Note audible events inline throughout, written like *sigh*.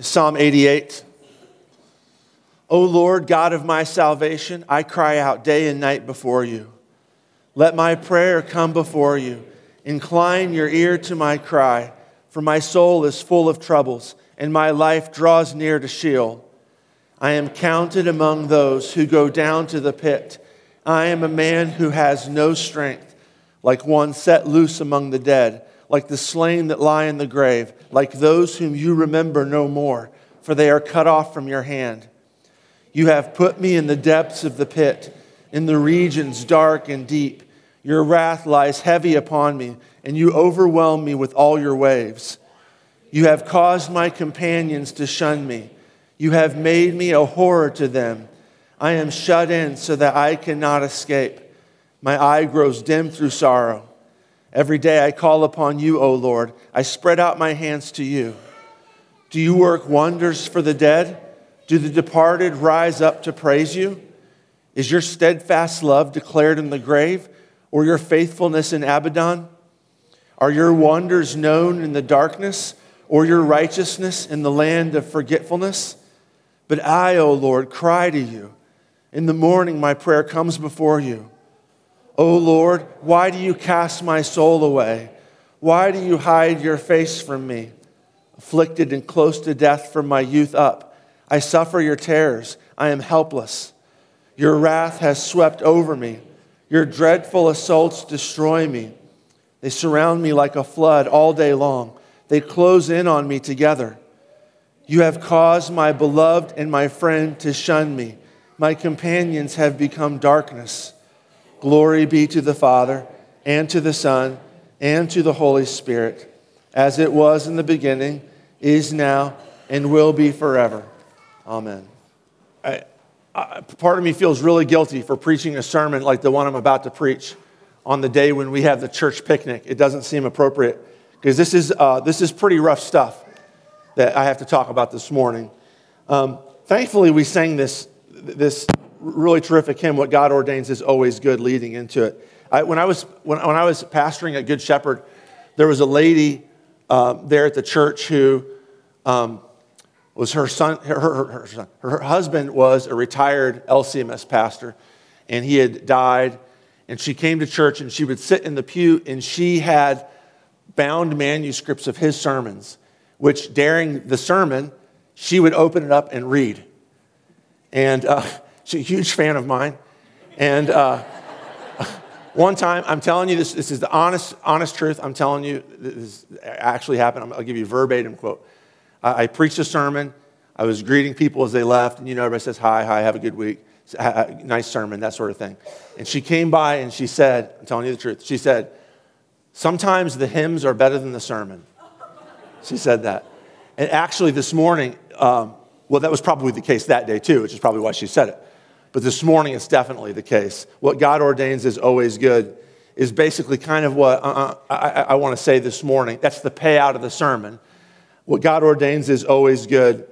Psalm 88. O Lord, God of my salvation, I cry out day and night before you. Let my prayer come before you. Incline your ear to my cry, for my soul is full of troubles, and my life draws near to Sheol. I am counted among those who go down to the pit. I am a man who has no strength, like one set loose among the dead like the slain that lie in the grave, like those whom you remember no more, for they are cut off from your hand. You have put me in the depths of the pit, in the regions dark and deep. Your wrath lies heavy upon me, and you overwhelm me with all your waves. You have caused my companions to shun me. You have made me a horror to them. I am shut in so that I cannot escape. My eye grows dim through sorrow. Every day I call upon you, O Lord. I spread out my hands to you. Do you work wonders for the dead? Do the departed rise up to praise you? Is your steadfast love declared in the grave, or your faithfulness in Abaddon? Are your wonders known in the darkness, or your righteousness in the land of forgetfulness? But I, O Lord, cry to you. In the morning my prayer comes before you. O Lord, why do you cast my soul away? Why do you hide your face from me? Afflicted and close to death from my youth up, I suffer your terrors. I am helpless. Your wrath has swept over me. Your dreadful assaults destroy me. They surround me like a flood all day long. They close in on me together. You have caused my beloved and my friend to shun me. My companions have become darkness. Glory be to the Father, and to the Son, and to the Holy Spirit, as it was in the beginning, is now, and will be forever. Amen. I, I, part of me feels really guilty for preaching a sermon like the one I'm about to preach on the day when we have the church picnic. It doesn't seem appropriate because this is, uh, this is pretty rough stuff that I have to talk about this morning. Um, thankfully, we sang this, this really terrific hymn, What God Ordains is Always Good, leading into it. I, when, I was, when, when I was pastoring at Good Shepherd, there was a lady uh, there at the church who um, was her son, her, her, her, son, her husband was a retired LCMS pastor, and he had died. And she came to church and she would sit in the pew, and she had bound manuscripts of his sermons, which during the sermon, she would open it up and read. And uh, She's a huge fan of mine. And uh, *laughs* one time, I'm telling you this, this is the honest, honest truth. I'm telling you, this actually happened. I'll give you a verbatim quote. I, I preached a sermon. I was greeting people as they left, and you know, everybody says, Hi, hi, have a good week. Nice sermon, that sort of thing. And she came by and she said, I'm telling you the truth, she said, Sometimes the hymns are better than the sermon. She said that. And actually, this morning, um, well, that was probably the case that day too, which is probably why she said it. But this morning it's definitely the case. What God ordains is always good is basically kind of what uh, uh I, I want to say this morning. That's the payout of the sermon. What God ordains is always good.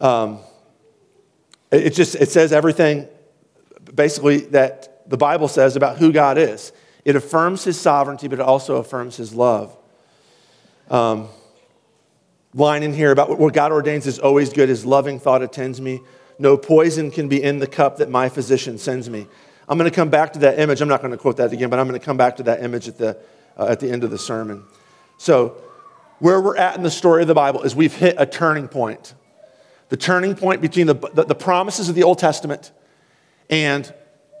Um, it just it says everything basically that the Bible says about who God is. It affirms His sovereignty, but it also affirms His love. Um, line in here about what God ordains is always good. His loving thought attends me. No poison can be in the cup that my physician sends me. I'm going to come back to that image. I'm not going to quote that again, but I'm going to come back to that image at the, uh, at the end of the sermon. So, where we're at in the story of the Bible is we've hit a turning point. The turning point between the, the, the promises of the Old Testament and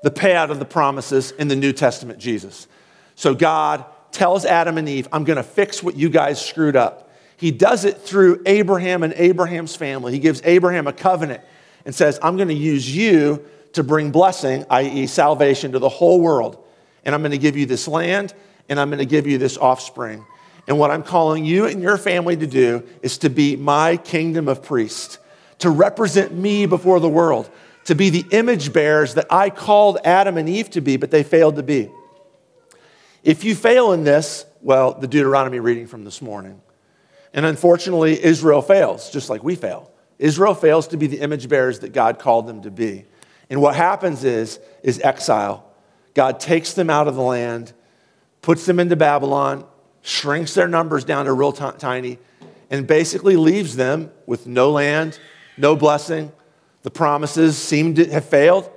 the payout of the promises in the New Testament, Jesus. So, God tells Adam and Eve, I'm going to fix what you guys screwed up. He does it through Abraham and Abraham's family. He gives Abraham a covenant and says, I'm going to use you to bring blessing, i.e., salvation, to the whole world. And I'm going to give you this land and I'm going to give you this offspring. And what I'm calling you and your family to do is to be my kingdom of priests, to represent me before the world, to be the image bearers that I called Adam and Eve to be, but they failed to be. If you fail in this, well, the Deuteronomy reading from this morning. And unfortunately, Israel fails, just like we fail. Israel fails to be the image bearers that God called them to be. And what happens is, is exile. God takes them out of the land, puts them into Babylon, shrinks their numbers down to real t- tiny, and basically leaves them with no land, no blessing. The promises seem to have failed.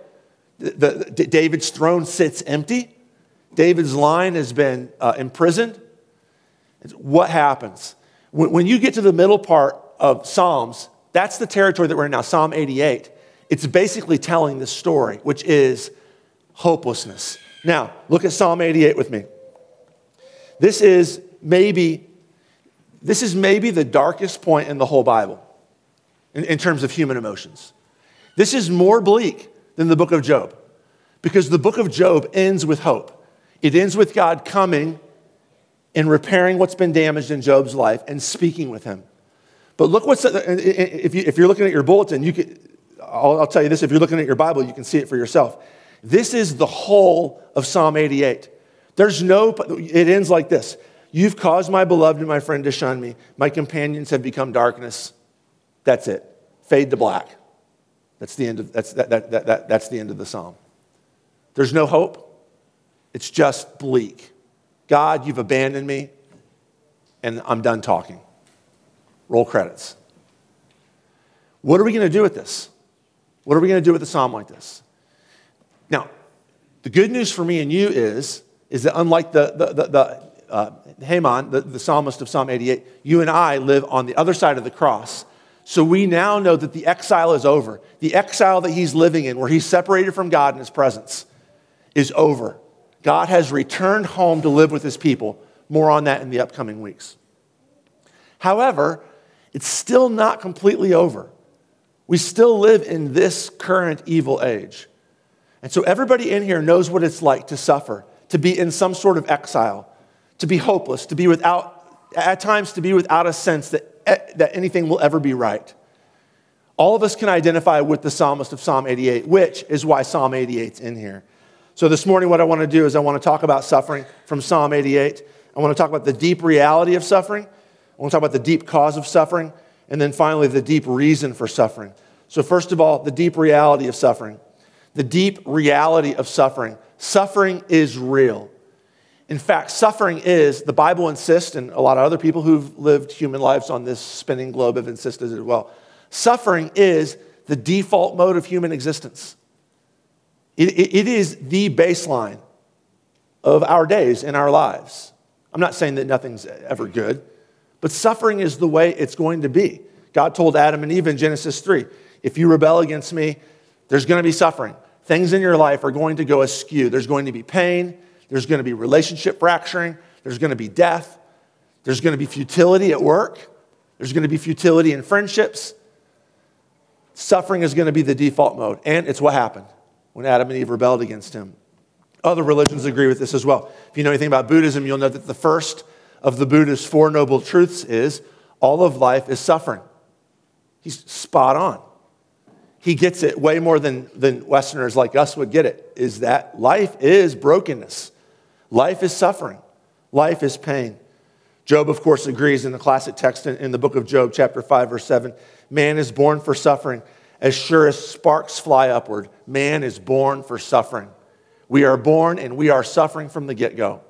The, the, David's throne sits empty. David's line has been uh, imprisoned. What happens? When, when you get to the middle part of Psalms, that's the territory that we're in now, Psalm 88. It's basically telling the story, which is hopelessness. Now, look at Psalm 88 with me. This is maybe this is maybe the darkest point in the whole Bible in, in terms of human emotions. This is more bleak than the book of Job because the book of Job ends with hope. It ends with God coming and repairing what's been damaged in Job's life and speaking with him. But look what's, if, you, if you're looking at your bulletin, you can, I'll, I'll tell you this, if you're looking at your Bible, you can see it for yourself. This is the whole of Psalm 88. There's no, it ends like this You've caused my beloved and my friend to shun me. My companions have become darkness. That's it. Fade to black. That's the end of, that's, that, that, that, that, that's the end of the psalm. There's no hope. It's just bleak. God, you've abandoned me, and I'm done talking. Roll credits. What are we going to do with this? What are we going to do with a psalm like this? Now, the good news for me and you is, is that unlike the, the, the, the uh, Heman, the, the psalmist of Psalm 88, you and I live on the other side of the cross. So we now know that the exile is over. The exile that he's living in, where he's separated from God in his presence, is over. God has returned home to live with his people. More on that in the upcoming weeks. However, it's still not completely over. We still live in this current evil age. And so everybody in here knows what it's like to suffer, to be in some sort of exile, to be hopeless, to be without, at times, to be without a sense that, eh, that anything will ever be right. All of us can identify with the psalmist of Psalm 88, which is why Psalm 88's in here. So this morning, what I want to do is I want to talk about suffering from Psalm 88. I want to talk about the deep reality of suffering. I want to talk about the deep cause of suffering. And then finally, the deep reason for suffering. So, first of all, the deep reality of suffering. The deep reality of suffering. Suffering is real. In fact, suffering is, the Bible insists, and a lot of other people who've lived human lives on this spinning globe have insisted as well. Suffering is the default mode of human existence. It, it, it is the baseline of our days in our lives. I'm not saying that nothing's ever good, but suffering is the way it's going to be. God told Adam and Eve in Genesis 3 if you rebel against me, there's going to be suffering. Things in your life are going to go askew. There's going to be pain, there's going to be relationship fracturing. There's going to be death. There's going to be futility at work. There's going to be futility in friendships. Suffering is going to be the default mode. And it's what happened when Adam and Eve rebelled against him. Other religions agree with this as well. If you know anything about Buddhism, you'll know that the first of the Buddha's Four Noble Truths is all of life is suffering. He's spot on. He gets it way more than, than Westerners like us would get it, is that life is brokenness. Life is suffering, life is pain. Job, of course, agrees in the classic text in, the book of Job, chapter 5, verse 7 man is born for suffering. As sure as sparks fly upward, man is born for suffering. We are born and we are suffering from the get go.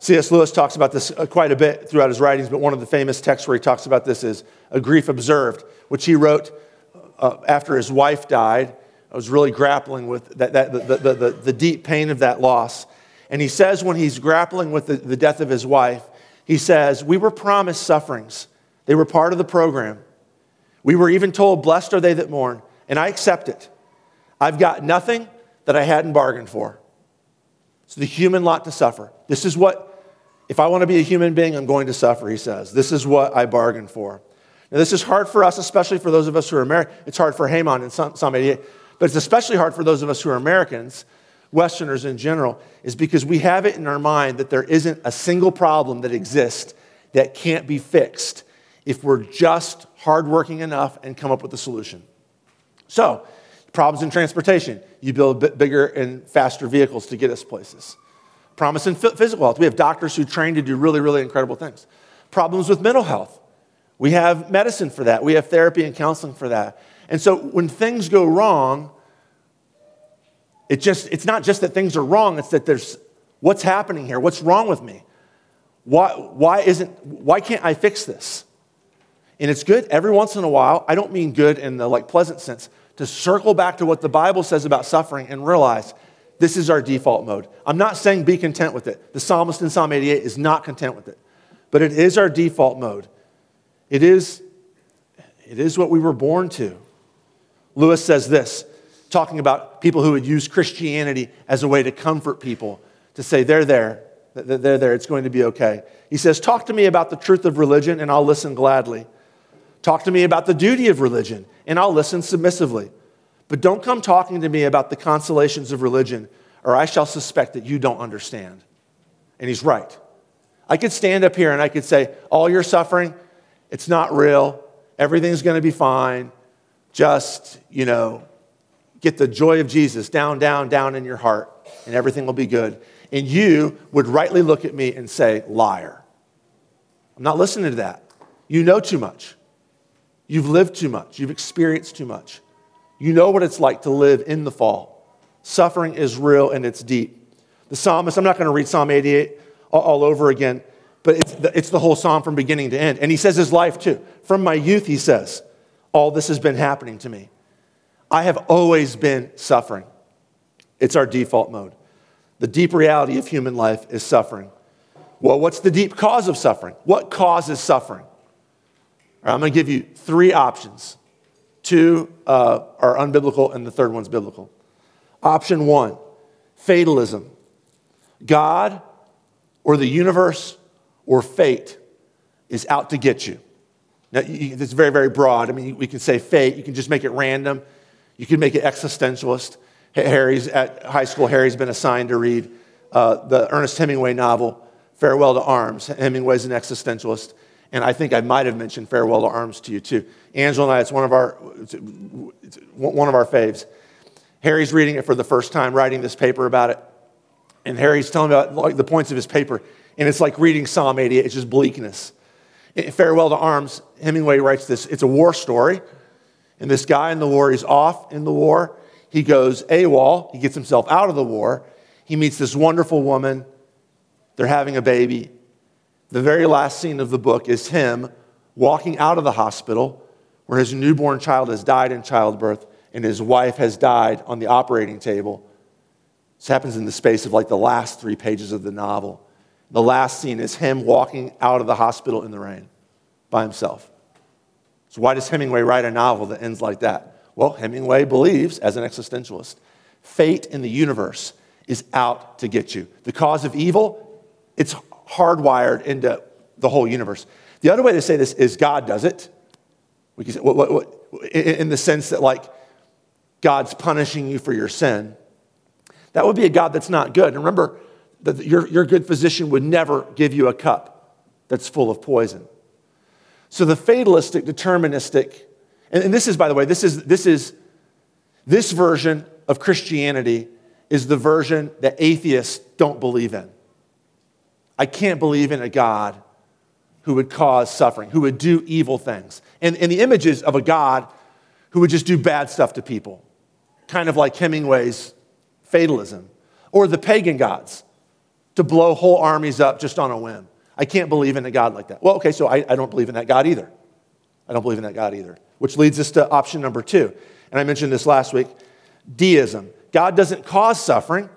C.S. Lewis talks about this uh, quite a bit throughout his writings, but one of the famous texts where he talks about this is A Grief Observed, which he wrote uh, after his wife died. I was really grappling with that, that, the, the, the, the deep pain of that loss. And he says, when he's grappling with the, the death of his wife, he says, We were promised sufferings, they were part of the program. We were even told, Blessed are they that mourn, and I accept it. I've got nothing that I hadn't bargained for. It's the human lot to suffer. This is what, if I want to be a human being, I'm going to suffer, he says. This is what I bargained for. Now, this is hard for us, especially for those of us who are American. It's hard for Heman in Psalm 88, but it's especially hard for those of us who are Americans Westerners in general, is because we have it in our mind that there isn't a single problem that exists that can't be fixed if we're just hardworking enough and come up with a solution. So, problems in transportation, you build bigger and faster vehicles to get us places. Promise in physical health, we have doctors who train to do really, really incredible things. Problems with mental health, we have medicine for that, we have therapy and counseling for that. And so, when things go wrong, it just, it's not just that things are wrong, it's that there's what's happening here? What's wrong with me? Why, why, isn't, why can't I fix this? And it's good every once in a while. I don't mean good in the like pleasant sense, to circle back to what the Bible says about suffering and realize this is our default mode. I'm not saying be content with it. The psalmist in Psalm 88 is not content with it, but it is our default mode. It is, it is what we were born to. Lewis says this, talking about people who would use Christianity as a way to comfort people, to say, they're there, they're there, it's going to be okay. He says, Talk to me about the truth of religion, and I'll listen gladly. Talk to me about the duty of religion, and I'll listen submissively. But don't come talking to me about the consolations of religion, or I shall suspect that you don't understand. And he's right. I could stand up here and I could say, All your suffering, it's not real. Everything's going to be fine. Just, you know, get the joy of Jesus down, down, down in your heart, and everything will be good. And you would rightly look at me and say, Liar. I'm not listening to that. You know too much. You've lived too much, you've experienced too much. You know what it's like to live in the fall. Suffering is real and it's deep. The psalmist, I'm not going to read Psalm 88 all, over again, but it's the, it's the whole psalm from beginning to end. And he says his life too. From my youth, he says, all this has been happening to me. I have always been suffering. It's our default mode. The deep reality of human life is suffering. Well, what's the deep cause of suffering? What causes suffering? Right, I'm going to give you three options. Two uh, are unbiblical, and the third one's biblical. Option one fatalism. God or the universe or fate is out to get you. Now, it's very, very broad. I mean, we can say fate, you can just make it random, you can make it existentialist. Harry's at high school, Harry's been assigned to read uh, the Ernest Hemingway novel, Farewell to Arms. Hemingway's an existentialist. And I think I might have mentioned Farewell to Arms to you too. Angela and I, it's one of our, one of our faves. Harry's reading it for the first time, writing this paper about it. And Harry's telling about like, the points of his paper. And it's like reading Psalm 88, it's just bleakness. In Farewell to Arms, Hemingway writes this it's a war story. And this guy in the war, he's off in the war. He goes AWOL, he gets himself out of the war. He meets this wonderful woman. They're having a baby. The very last scene of the book is him walking out of the hospital where his newborn child has died in childbirth and his wife has died on the operating table. This happens in the space of like the last three pages of the novel. The last scene is him walking out of the hospital in the rain by himself. So, why does Hemingway write a novel that ends like that? Well, Hemingway believes, as an existentialist, fate in the universe is out to get you. The cause of evil, it's hardwired into the whole universe. The other way to say this is God does it. We can say, what, what, what, in the sense that, like, God's punishing you for your sin. That would be a God that's not good. And remember, that your, your good physician would never give you a cup that's full of poison. So the fatalistic, deterministic, and, and this is, by the way, this is, this is, this version of Christianity is the version that atheists don't believe in. I can't believe in a God who would cause suffering, who would do evil things. And, and the images of a God who would just do bad stuff to people, kind of like Hemingway's fatalism, or the pagan gods to blow whole armies up just on a whim. I can't believe in a God like that. Well, okay, so I, I don't believe in that God either. I don't believe in that God either, which leads us to option number two. And I mentioned this last week deism. God doesn't cause suffering,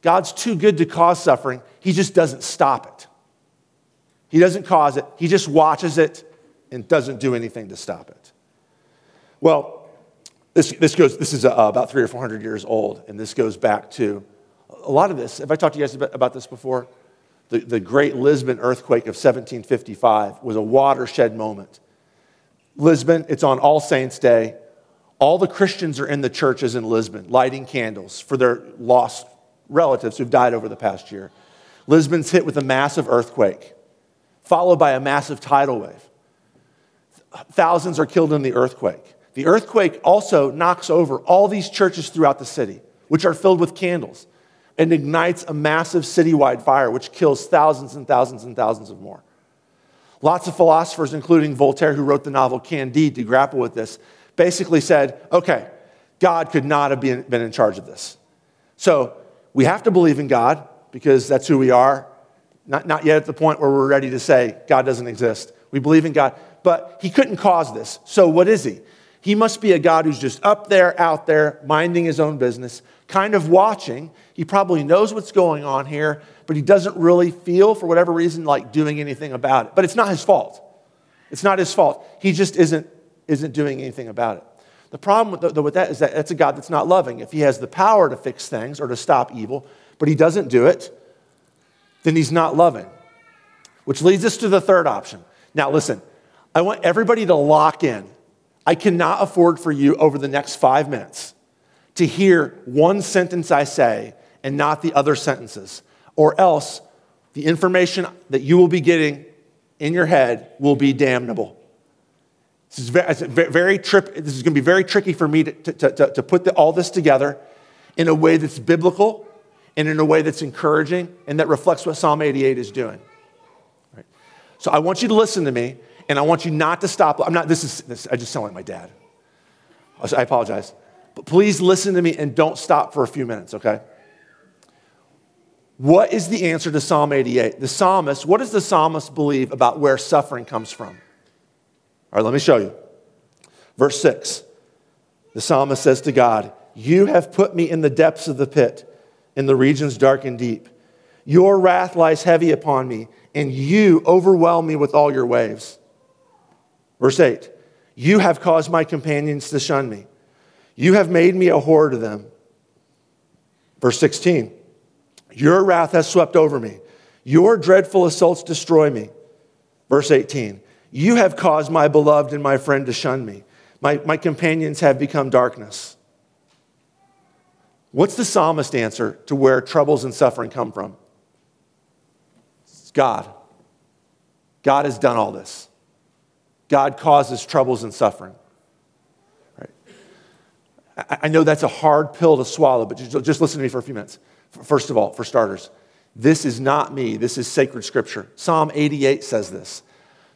God's too good to cause suffering. He just doesn't stop it. He doesn't cause it, He just watches it and doesn't do anything to stop it. Well, this, this goes, this is uh, about three or four hundred years old, and this goes back to a lot of this. Have I talked to you guys about, about this before? The, the great Lisbon earthquake of 1755 was a watershed moment. Lisbon, it's on All Saints' Day. All the Christians are in the churches in Lisbon lighting candles for their lost relatives who've died over the past year. Lisbon's hit with a massive earthquake, followed by a massive tidal wave. Thousands are killed in the earthquake. The earthquake also knocks over all these churches throughout the city, which are filled with candles, and ignites a massive citywide fire, which kills thousands and thousands and thousands of more. Lots of philosophers, including Voltaire, who wrote the novel Candide to grapple with this, basically said, okay, God could not have been, in charge of this. So we have to believe in God because that's who we are. Not, not yet at the point where we're ready to say God doesn't exist. We believe in God, but he couldn't cause this. So what is he? He must be a God who's just up there, out there, minding his own business, kind of watching. He probably knows what's going on here, but he doesn't really feel, for whatever reason, like doing anything about it. But it's not his fault. It's not his fault. He just isn't, isn't doing anything about it. The problem with, the, with that is that it's a God that's not loving. If he has the power to fix things or to stop evil, but he doesn't do it, then he's not loving. Which leads us to the third option. Now, listen, I want everybody to lock in. I cannot afford for you over the next five minutes to hear one sentence I say and not the other sentences, or else the information that you will be getting in your head will be damnable. This is very, very trip, this is going to be very tricky for me to, to, to, to put the, all this together in a way that's biblical and in a way that's encouraging and that reflects what Psalm 88 is doing. Right? So I want you to listen to me and I want you not to stop. I'm not, this is, this, I just sound like my dad. I apologize. But please listen to me and don't stop for a few minutes, okay? What is the answer to Psalm 88? The psalmist, what does the psalmist believe about where suffering comes from? All right, let me show you. Verse 6 the psalmist says to God, You have put me in the depths of the pit, in the regions dark and deep. Your wrath lies heavy upon me, and you overwhelm me with all your waves. Verse 8 You have caused my companions to shun me. You have made me a horror to them. Verse 16 Your wrath has swept over me. Your dreadful assaults destroy me. Verse 18 you have caused my beloved and my friend to shun me. My, my companions have become darkness. What's the psalmist answer to where troubles and suffering come from? It's God. God has done all this. God causes troubles and suffering. Right? I know that's a hard pill to swallow, but just, listen to me for a few minutes. First of all, for starters, this is not me. This is sacred scripture. Psalm 88 says this.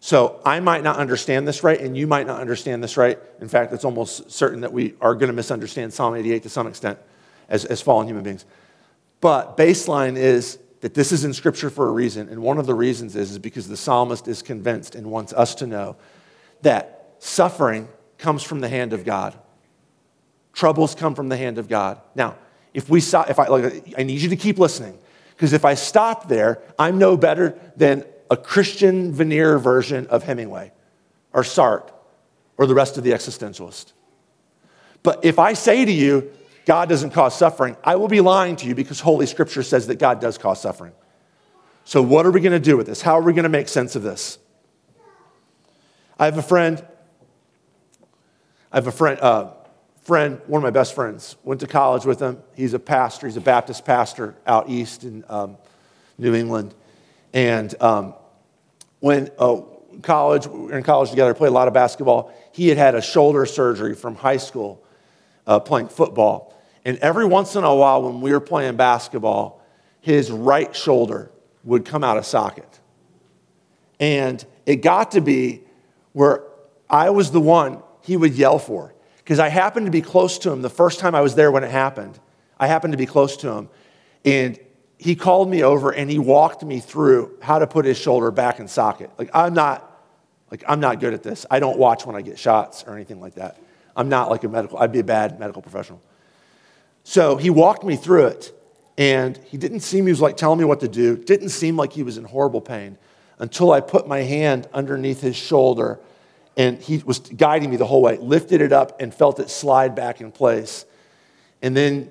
So I might not understand this right, and you might not understand this right. In fact, it's almost certain that we are going to misunderstand Psalm 88 to some extent as, as fallen human beings. But baseline is that this is in Scripture for a reason, and one of the reasons is, is because the psalmist is convinced and wants us to know that suffering comes from the hand of God. Troubles come from the hand of God. Now, if we stop, if I, like, I need you to keep listening, because if I stop there, I'm no better than a Christian veneer version of Hemingway or Sartre or the rest of the existentialists. But if I say to you, God doesn't cause suffering, I will be lying to you because Holy Scripture says that God does cause suffering. So, what are we going to do with this? How are we going to make sense of this? I have a friend. I have a friend, uh, friend, one of my best friends. Went to college with him. He's a pastor. He's a Baptist pastor out east in um, New England. And um, when uh, college, we were in college together, played a lot of basketball. He had had a shoulder surgery from high school uh, playing football. And every once in a while, when we were playing basketball, his right shoulder would come out of socket. And it got to be where I was the one he would yell for. Because I happened to be close to him the first time I was there when it happened. I happened to be close to him. And he called me over and he walked me through how to put his shoulder back in socket. Like I'm not like I'm not good at this. I don't watch when I get shots or anything like that. I'm not like a medical, I'd be a bad medical professional. So he walked me through it and he didn't seem he was like telling me what to do. Didn't seem like he was in horrible pain until I put my hand underneath his shoulder and he was guiding me the whole way, lifted it up and felt it slide back in place. And then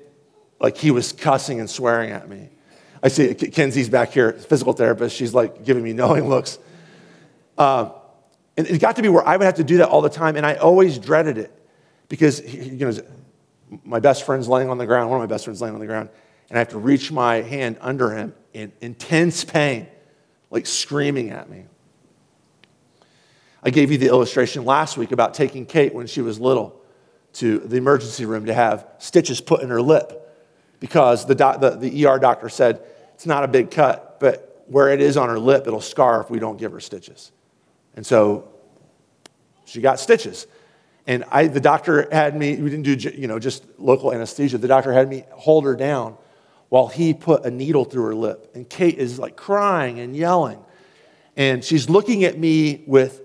like he was cussing and swearing at me. I see Kenzie's back here, physical therapist. She's like giving me knowing looks. Uh, and it got to be where I would have to do that all the time, and I always dreaded it because you know my best friend's laying on the ground. One of my best friends laying on the ground, and I have to reach my hand under him in intense pain, like screaming at me. I gave you the illustration last week about taking Kate when she was little to the emergency room to have stitches put in her lip because the, the, the ER doctor said it's not a big cut, but where it is on her lip, it'll scar if we don't give her stitches. And so she got stitches. And I, the doctor had me, we didn't do you know, just local anesthesia. The doctor had me hold her down while he put a needle through her lip. And Kate is like crying and yelling. And she's looking at me with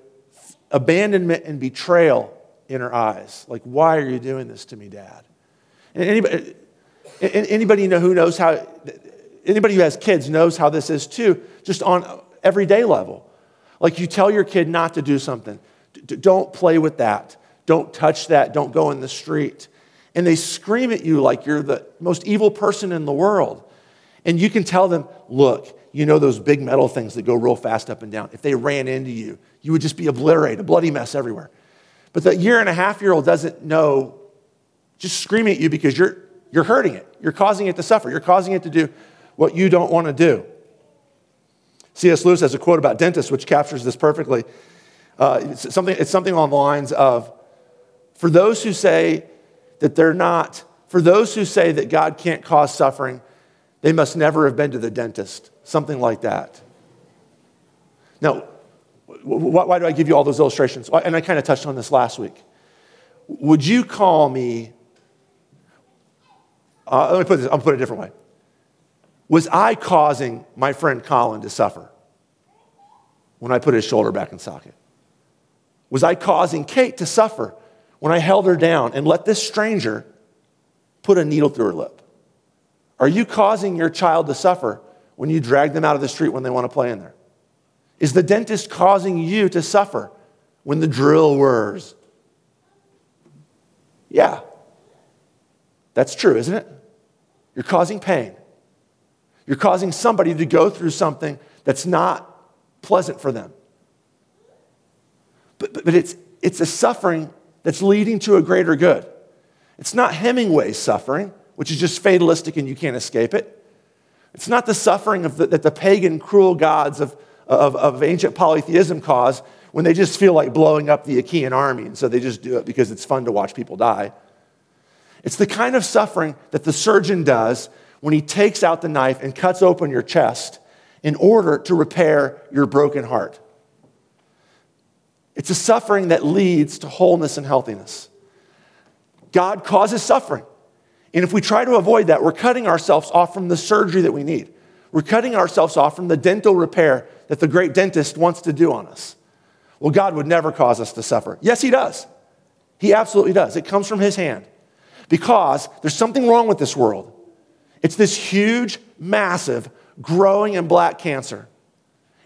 abandonment and betrayal in her eyes. Like, why are you doing this to me, Dad? And anybody, anybody who knows how, anybody who has kids knows how this is too, just on everyday level. Like you tell your kid not to do something. Don't play with that. Don't touch that. Don't go in the street. And they scream at you like you're the most evil person in the world. And you can tell them, look, you know those big metal things that go real fast up and down. If they ran into you, you would just be obliterated, a bloody mess everywhere. But the year and a half year old doesn't know, just screaming at you because you're, you're hurting it. You're causing it to suffer. You're causing it to do what you don't want to do. C.S. Lewis has a quote about dentists which captures this perfectly. Uh, it's, something, it's something on the lines of For those who say that they're not, for those who say that God can't cause suffering, they must never have been to the dentist. Something like that. Now, why do I give you all those illustrations? And I kind of touched on this last week. Would you call me, uh, let me put this, I'll put it a different way. Was I causing my friend Colin to suffer when I put his shoulder back in socket? Was I causing Kate to suffer when I held her down and let this stranger put a needle through her lip? Are you causing your child to suffer when you drag them out of the street when they want to play in there? Is the dentist causing you to suffer when the drill whirs? Yeah. That's true, isn't it? You're causing pain. You're causing somebody to go through something that's not pleasant for them. But, but, but it's, it's a suffering that's leading to a greater good. It's not Hemingway's suffering, which is just fatalistic and you can't escape it. It's not the suffering the, that the pagan, cruel gods of of, of ancient polytheism cause when they just feel like blowing up the Achaean army, and so they just do it because it's fun to watch people die. It's the kind of suffering that the surgeon does when he takes out the knife and cuts open your chest in order to repair your broken heart. It's a suffering that leads to wholeness and healthiness. God causes suffering. And if we try to avoid that, we're cutting ourselves off from the surgery that we need. We're cutting ourselves off from the dental repair that the great dentist wants to do on us. Well, God would never cause us to suffer. Yes, He does. He absolutely does. It comes from His hand because there's something wrong with this world. It's this huge, massive, growing and black cancer.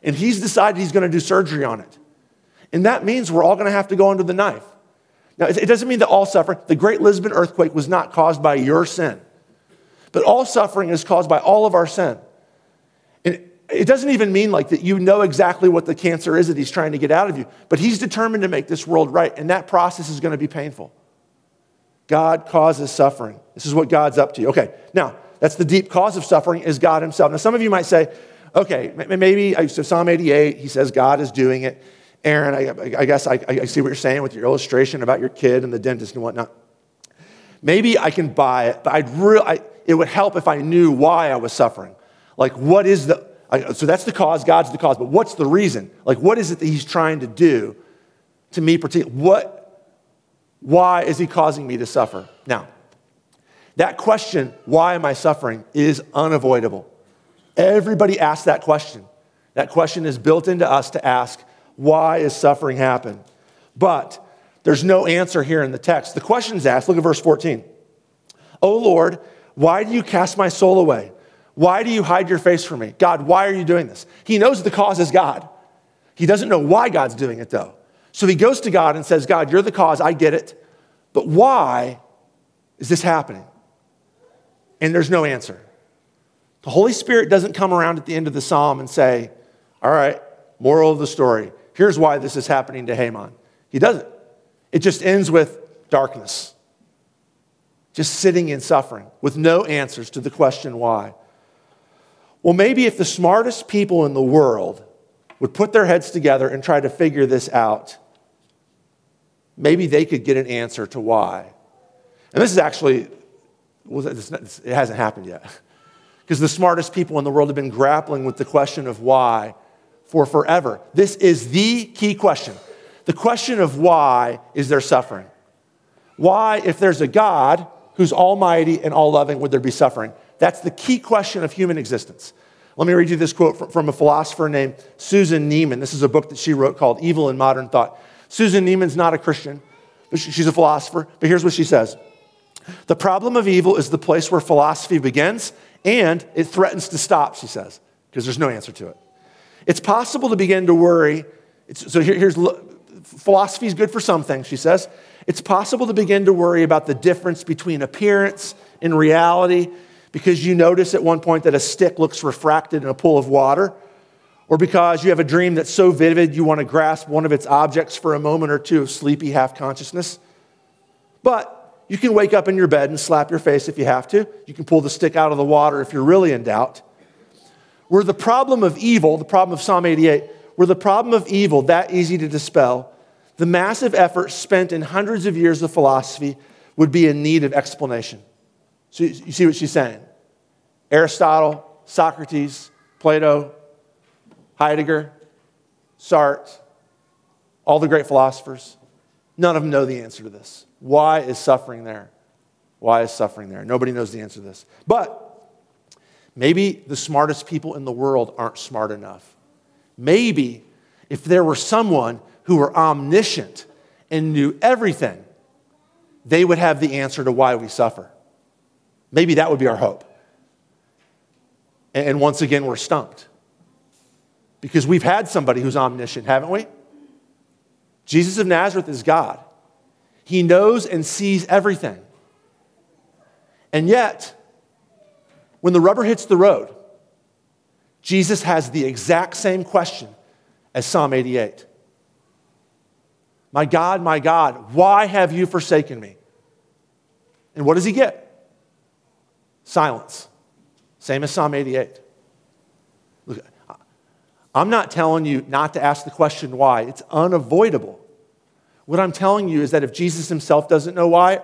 And He's decided He's going to do surgery on it. And that means we're all going to have to go under the knife. Now, it doesn't mean that all suffering, the Great Lisbon earthquake was not caused by your sin, but all suffering is caused by all of our sin. And it doesn't even mean like that you know exactly what the cancer is that he's trying to get out of you, but he's determined to make this world right, and that process is going to be painful. God causes suffering. This is what God's up to. Okay, now, that's the deep cause of suffering is God himself. Now, some of you might say, okay, maybe so Psalm 88, he says God is doing it. Aaron, I, I guess I, I see what you're saying with your illustration about your kid and the dentist and whatnot. Maybe I can buy it, but I'd really, it would help if I knew why I was suffering. Like, what is the, so that's the cause, God's the cause, but what's the reason? Like, what is it that He's trying to do to me, particularly? What, why is He causing me to suffer? Now, that question, why am I suffering, is unavoidable. Everybody asks that question. That question is built into us to ask, why is suffering happen? But there's no answer here in the text. The question is asked, look at verse 14. Oh Lord, why do you cast my soul away? Why do you hide your face from me? God, why are you doing this? He knows the cause is God. He doesn't know why God's doing it, though. So he goes to God and says, God, you're the cause. I get it. But why is this happening? And there's no answer. The Holy Spirit doesn't come around at the end of the psalm and say, All right, moral of the story. Here's why this is happening to Haman. He doesn't. It just ends with darkness, just sitting in suffering with no answers to the question why. Well, maybe if the smartest people in the world would put their heads together and try to figure this out, maybe they could get an answer to why. And this is actually, well, it hasn't happened yet. *laughs* Because the smartest people in the world have been grappling with the question of why for forever. This is the key question. The question of why is there suffering? Why, if there's a God who's almighty and all loving, would there be suffering? That's the key question of human existence. Let me read you this quote from a philosopher named Susan Neiman. This is a book that she wrote called Evil in Modern Thought. Susan Neiman's not a Christian, but she's a philosopher. But here's what she says The problem of evil is the place where philosophy begins and it threatens to stop, she says, because there's no answer to it. It's possible to begin to worry. It's, so here, here's philosophy is good for some things, she says. It's possible to begin to worry about the difference between appearance and reality because you notice at one point that a stick looks refracted in a pool of water, or because you have a dream that's so vivid you want to grasp one of its objects for a moment or two of sleepy half consciousness. But you can wake up in your bed and slap your face if you have to. You can pull the stick out of the water if you're really in doubt. Were the problem of evil, the problem of Psalm 88, were the problem of evil that easy to dispel, the massive effort spent in hundreds of years of philosophy would be in need of explanation. So you see what she's saying? Aristotle, Socrates, Plato, Heidegger, Sartre, all the great philosophers, none of them know the answer to this. Why is suffering there? Why is suffering there? Nobody knows the answer to this. But maybe the smartest people in the world aren't smart enough. Maybe if there were someone who were omniscient and knew everything, they would have the answer to why we suffer. Maybe that would be our hope. And once again, we're stumped. Because we've had somebody who's omniscient, haven't we? Jesus of Nazareth is God. He knows and sees everything. And yet, when the rubber hits the road, Jesus has the exact same question as Psalm 88. My God, my God, why have you forsaken me? And what does he get? Silence. Same as Psalm 88. Look, I'm not telling you not to ask the question why, it's unavoidable. What I'm telling you is that if Jesus himself doesn't know why,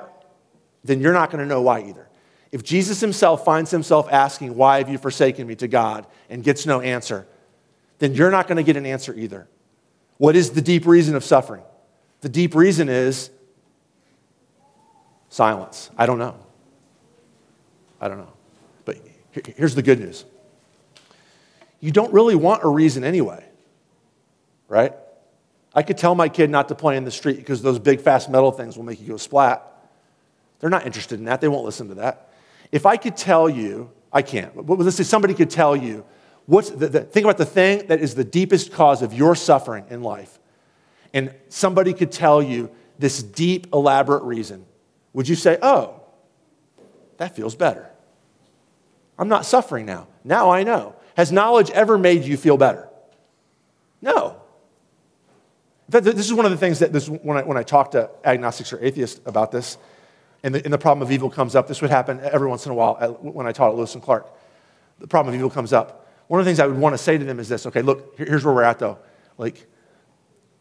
then you're not going to know why either. If Jesus himself finds himself asking, Why have you forsaken me to God, and gets no answer, then you're not going to get an answer either. What is the deep reason of suffering? The deep reason is silence. I don't know. I don't know. But here's the good news you don't really want a reason anyway, right? I could tell my kid not to play in the street because those big, fast metal things will make you go splat. They're not interested in that. They won't listen to that. If I could tell you, I can't, but let's say somebody could tell you, what's the, the, think about the thing that is the deepest cause of your suffering in life. And somebody could tell you this deep, elaborate reason. Would you say, oh, that feels better? I'm not suffering now. Now I know. Has knowledge ever made you feel better? No. In fact, this is one of the things that this, when, I, when I talk to agnostics or atheists about this, and the, and the problem of evil comes up, this would happen every once in a while when I taught at Lewis and Clark. The problem of evil comes up. One of the things I would want to say to them is this okay, look, here's where we're at though. Like,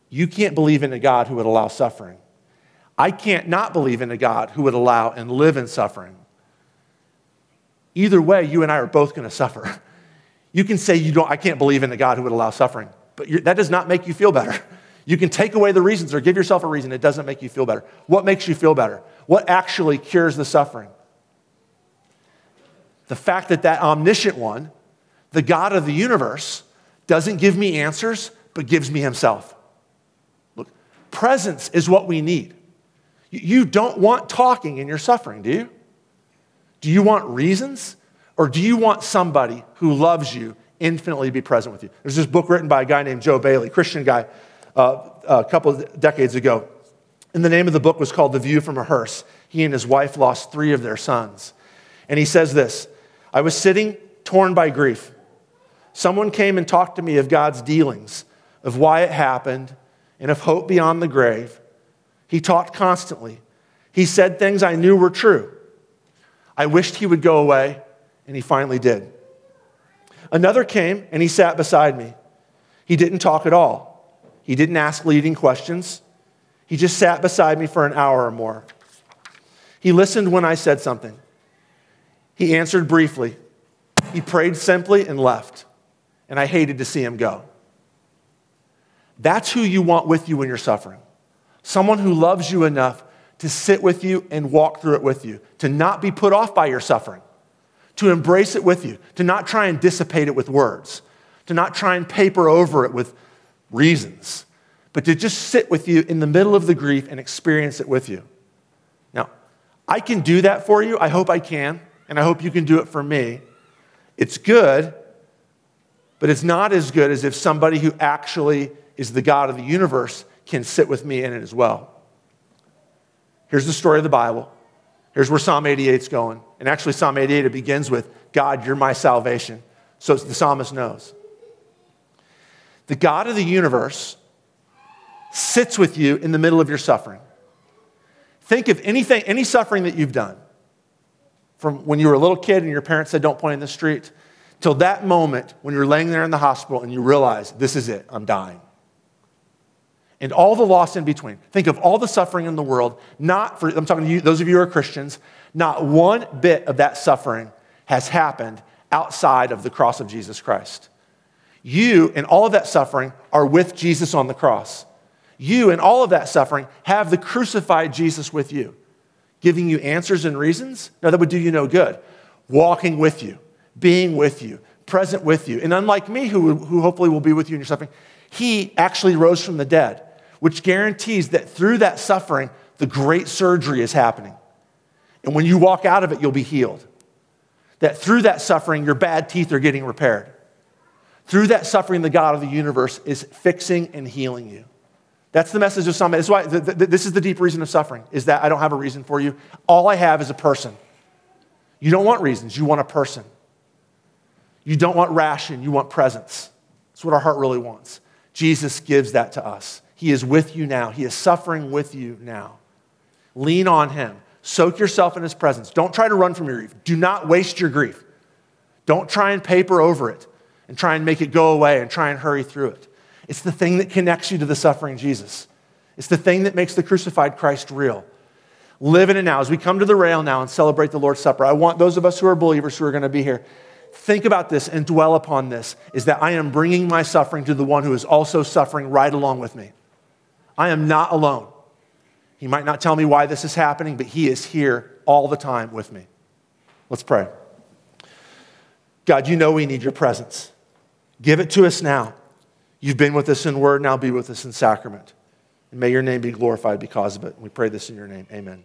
you can't believe in a God who would allow suffering. I can't not believe in a God who would allow and live in suffering. Either way, you and I are both going to suffer. *laughs* You can say you don't, I can't believe in a God who would allow suffering, but that does not make you feel better. *laughs* You can take away the reasons or give yourself a reason. It doesn't make you feel better. What makes you feel better? What actually cures the suffering? The fact that that omniscient one, the God of the universe, doesn't give me answers, but gives me himself. Look, presence is what we need. You don't want talking in your suffering, do you? Do you want reasons? Or do you want somebody who loves you infinitely to be present with you? There's this book written by a guy named Joe Bayly, Christian guy, uh, a couple of decades ago. And the name of the book was called The View from a Hearse. He and his wife lost three of their sons. And he says this I was sitting torn by grief. Someone came and talked to me of God's dealings, of why it happened, and of hope beyond the grave. He talked constantly. He said things I knew were true. I wished he would go away, and he finally did. Another came and he sat beside me. He didn't talk at all, he didn't ask leading questions. He just sat beside me for an hour or more. He listened when I said something. He answered briefly. He prayed simply and left. And I hated to see him go. That's who you want with you when you're suffering. Someone who loves you enough to sit with you and walk through it with you, to not be put off by your suffering, to embrace it with you, to not try and dissipate it with words, to not try and paper over it with reasons, but to just sit with you in the middle of the grief and experience it with you. Now, I can do that for you. I hope I can, and I hope you can do it for me. It's good, but it's not as good as if somebody who actually is the God of the universe can sit with me in it as well. Here's the story of the Bible. Here's where Psalm 88 is going. And actually, Psalm 88 it begins with, God, you're my salvation. So the psalmist knows. The God of the universe sits with you in the middle of your suffering. Think of anything, any suffering that you've done from when you were a little kid and your parents said, Don't point in the street, till that moment when you're laying there in the hospital and you realize, This is it, I'm dying. And all the loss in between. Think of all the suffering in the world, not for, I'm talking to you, those of you who are Christians, not one bit of that suffering has happened outside of the cross of Jesus Christ. You and all of that suffering are with Jesus on the cross. You and all of that suffering have the crucified Jesus with you, giving you answers and reasons. No, that would do you no good. Walking with you, being with you, present with you. And unlike me, who, who hopefully will be with you in your suffering, he actually rose from the dead, which guarantees that through that suffering, the great surgery is happening. And when you walk out of it, you'll be healed. That through that suffering, your bad teeth are getting repaired. Through that suffering, the God of the universe is fixing and healing you. That's the message of. This is why this is the deep reason of suffering, is that I don't have a reason for you. All I have is a person. You don't want reasons, you want a person. You don't want ration, you want presence. That's what our heart really wants. Jesus gives that to us. He is with you now, He is suffering with you now. Lean on Him. Soak yourself in His presence. Don't try to run from your grief. Do not waste your grief. Don't try and paper over it and try and make it go away and try and hurry through it. It's the thing that connects you to the suffering Jesus. It's the thing that makes the crucified Christ real. Live in it now. As we come to the rail now and celebrate the Lord's Supper, I want those of us who are believers who are going to be here, think about this and dwell upon this is that I am bringing my suffering to the one who is also suffering right along with me. I am not alone. He might not tell me why this is happening, but he is here all the time with me. Let's pray. God, you know we need your presence. Give it to us now. You've been with us in word, now be with us in sacrament. And may your name be glorified because of it. We pray this in your name. Amen.